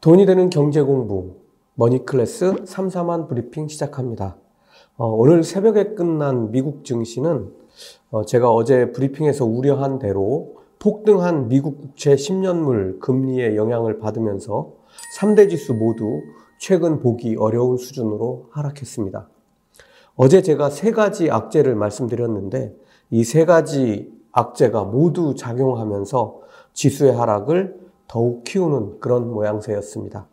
돈이 되는 경제 공부 머니 클래스 3, 4만 브리핑 시작합니다. 어, 오늘 새벽에 끝난 미국 증시는 어, 제가 어제 브리핑에서 우려한 대로 폭등한 미국 국채 10년물 금리의 영향을 받으면서 3대 지수 모두 최근 보기 어려운 수준으로 하락했습니다. 어제 제가 세 가지 악재를 말씀드렸는데 이 세 가지 악재가 모두 작용하면서 지수의 하락을 더욱 키우는 그런 모양새였습니다.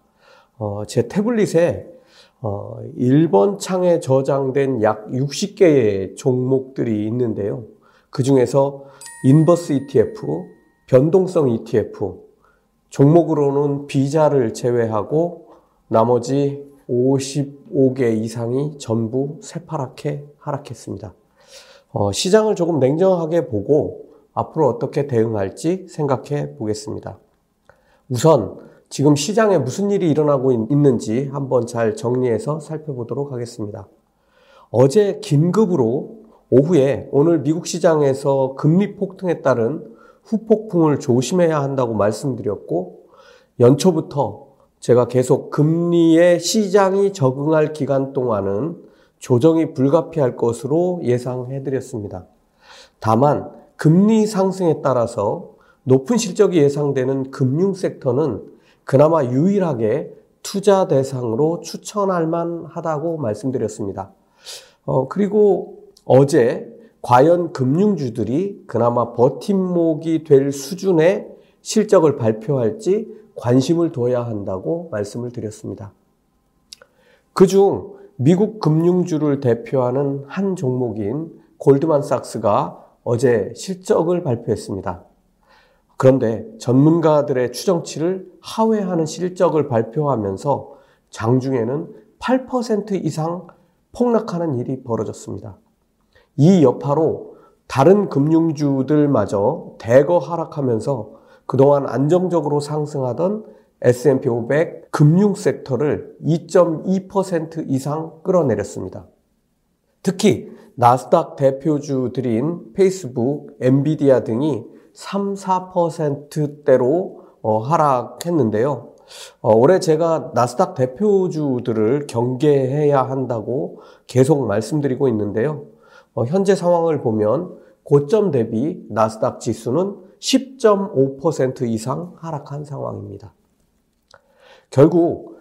어, 제 태블릿에 어, 1번 창에 저장된 약 60개의 종목들이 있는데요. 그 중에서 인버스 ETF, 변동성 ETF, 종목으로는 비자를 제외하고 나머지 55개 이상이 전부 새파랗게 하락했습니다. 어, 시장을 조금 냉정하게 보고 앞으로 어떻게 대응할지 생각해 보겠습니다. 우선 지금 시장에 무슨 일이 일어나고 있는지 한번 잘 정리해서 살펴보도록 하겠습니다. 어제 긴급으로 오후에 오늘 미국 시장에서 금리 폭등에 따른 후폭풍을 조심해야 한다고 말씀드렸고 연초부터 제가 계속 금리에 시장이 적응할 기간 동안은 조정이 불가피할 것으로 예상해 드렸습니다. 다만 금리 상승에 따라서 높은 실적이 예상되는 금융 섹터는 그나마 유일하게 투자 대상으로 추천할 만하다고 말씀드렸습니다. 어, 그리고 어제 과연 금융주들이 그나마 버팀목이 될 수준의 실적을 발표할지 관심을 둬야 한다고 말씀을 드렸습니다. 그중 미국 금융주를 대표하는 한 종목인 골드만삭스가 어제 실적을 발표했습니다. 그런데 전문가들의 추정치를 하회하는 실적을 발표하면서 장중에는 8% 이상 폭락하는 일이 벌어졌습니다. 이 여파로 다른 금융주들마저 대거 하락하면서 그동안 안정적으로 상승하던 S&P 500 금융 섹터를 2.2% 이상 끌어내렸습니다. 특히 나스닥 대표주들인 페이스북, 엔비디아 등이 3, 4%대로 어, 하락했는데요. 어, 올해 제가 나스닥 대표주들을 경계해야 한다고 계속 말씀드리고 있는데요. 어, 현재 상황을 보면 고점 대비 나스닥 지수는 10.5% 이상 하락한 상황입니다. 결국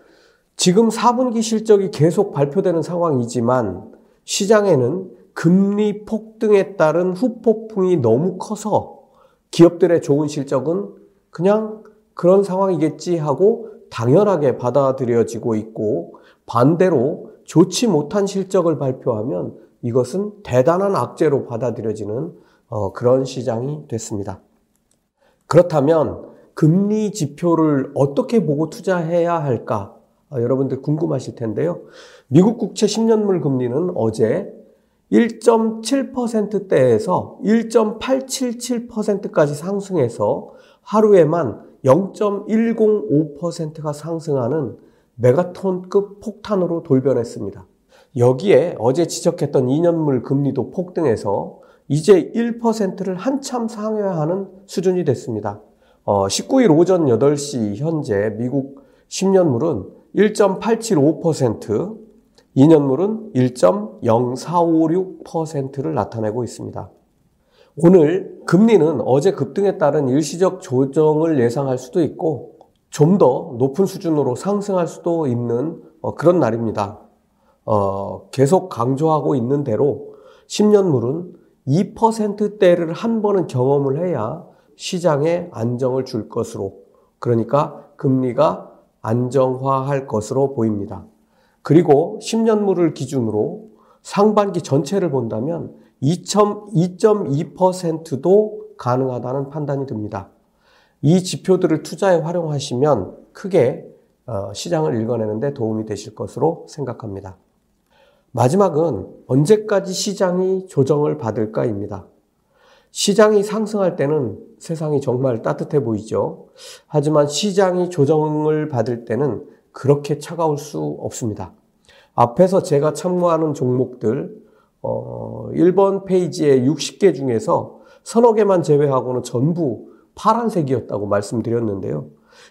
지금 4분기 실적이 계속 발표되는 상황이지만 시장에는 금리 폭등에 따른 후폭풍이 너무 커서 기업들의 좋은 실적은 그냥 그런 상황이겠지 하고 당연하게 받아들여지고 있고 반대로 좋지 못한 실적을 발표하면 이것은 대단한 악재로 받아들여지는 어, 그런 시장이 됐습니다. 그렇다면 금리 지표를 어떻게 보고 투자해야 할까? 어, 여러분들 궁금하실 텐데요. 미국 국채 10년물 금리는 어제 1.7%대에서 1.877%까지 상승해서 하루에만 0.105%가 상승하는 메가톤급 폭탄으로 돌변했습니다. 여기에 어제 지적했던 2년물 금리도 폭등해서 이제 1%를 한참 상회하는 수준이 됐습니다. 어, 19일 오전 8시 현재 미국 10년물은 1.875%, 2년물은 1.0456%를 나타내고 있습니다. 오늘 금리는 어제 급등에 따른 일시적 조정을 예상할 수도 있고 좀 더 높은 수준으로 상승할 수도 있는 어, 그런 날입니다. 어, 계속 강조하고 있는 대로 10년물은 2%대를 한 번은 경험을 해야 시장에 안정을 줄 것으로 그러니까 금리가 안정화할 것으로 보입니다. 그리고 10년물을 기준으로 상반기 전체를 본다면 2.2%도 가능하다는 판단이 듭니다. 이 지표들을 투자에 활용하시면 크게 어, 시장을 읽어내는데 도움이 되실 것으로 생각합니다. 마지막은 언제까지 시장이 조정을 받을까입니다. 시장이 상승할 때는 세상이 정말 따뜻해 보이죠. 하지만 시장이 조정을 받을 때는 그렇게 차가울 수 없습니다. 앞에서 제가 참고하는 종목들, 어, 1번 페이지에 60개 중에서 서너 개만 제외하고는 전부 파란색이었다고 말씀드렸는데요.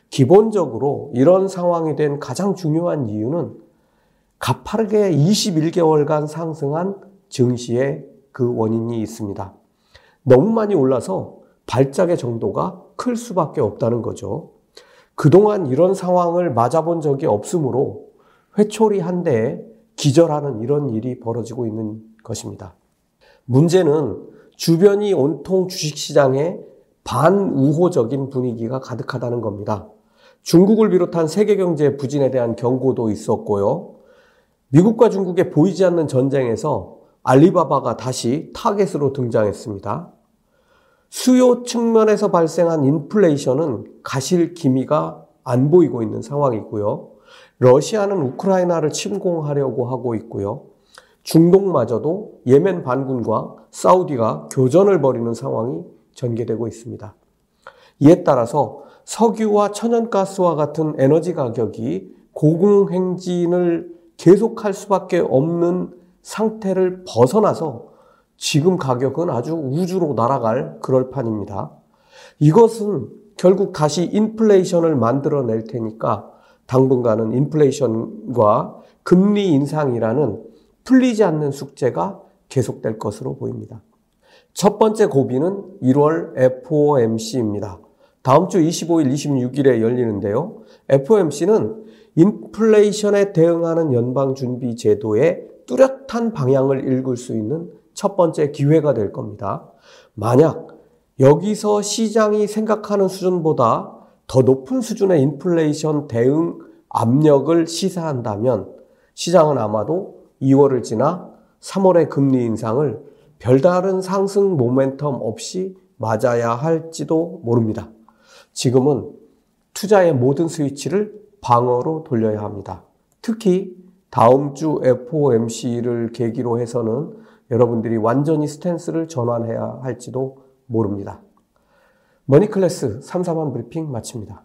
기본적으로 이런 상황이 된 가장 중요한 이유는 가파르게 21개월간 상승한 증시의 그 원인이 있습니다. 너무 많이 올라서 발작의 정도가 클 수밖에 없다는 거죠. 그동안 이런 상황을 맞아본 적이 없으므로 회초리 한 대에 기절하는 이런 일이 벌어지고 있는 것입니다. 문제는 주변이 온통 주식시장에 반우호적인 분위기가 가득하다는 겁니다. 중국을 비롯한 세계 경제 부진에 대한 경고도 있었고요. 미국과 중국의 보이지 않는 전쟁에서 알리바바가 다시 타겟으로 등장했습니다. 수요 측면에서 발생한 인플레이션은 가실 기미가 안 보이고 있는 상황이고요. 러시아는 우크라이나를 침공하려고 하고 있고요. 중동마저도 예멘 반군과 사우디가 교전을 벌이는 상황이 전개되고 있습니다. 이에 따라서 석유와 천연가스와 같은 에너지 가격이 고공행진을 계속할 수밖에 없는 상태를 벗어나서 지금 가격은 아주 우주로 날아갈 그럴 판입니다. 이것은 결국 다시 인플레이션을 만들어낼 테니까 당분간은 인플레이션과 금리 인상이라는 풀리지 않는 숙제가 계속될 것으로 보입니다. 첫 번째 고비는 1월 FOMC입니다. 다음 주 25일, 26일에 열리는데요. FOMC는 인플레이션에 대응하는 연방준비제도의 뚜렷한 방향을 읽을 수 있는 첫 번째 기회가 될 겁니다. 만약 여기서 시장이 생각하는 수준보다 더 높은 수준의 인플레이션 대응 압력을 시사한다면 시장은 아마도 2월을 지나 3월의 금리 인상을 별다른 상승 모멘텀 없이 맞아야 할지도 모릅니다. 지금은 투자의 모든 스위치를 방어로 돌려야 합니다. 특히 다음 주 FOMC를 계기로 해서는 여러분들이 완전히 스탠스를 전환해야 할지도 모릅니다. 머니클래스 3, 4만 브리핑 마칩니다.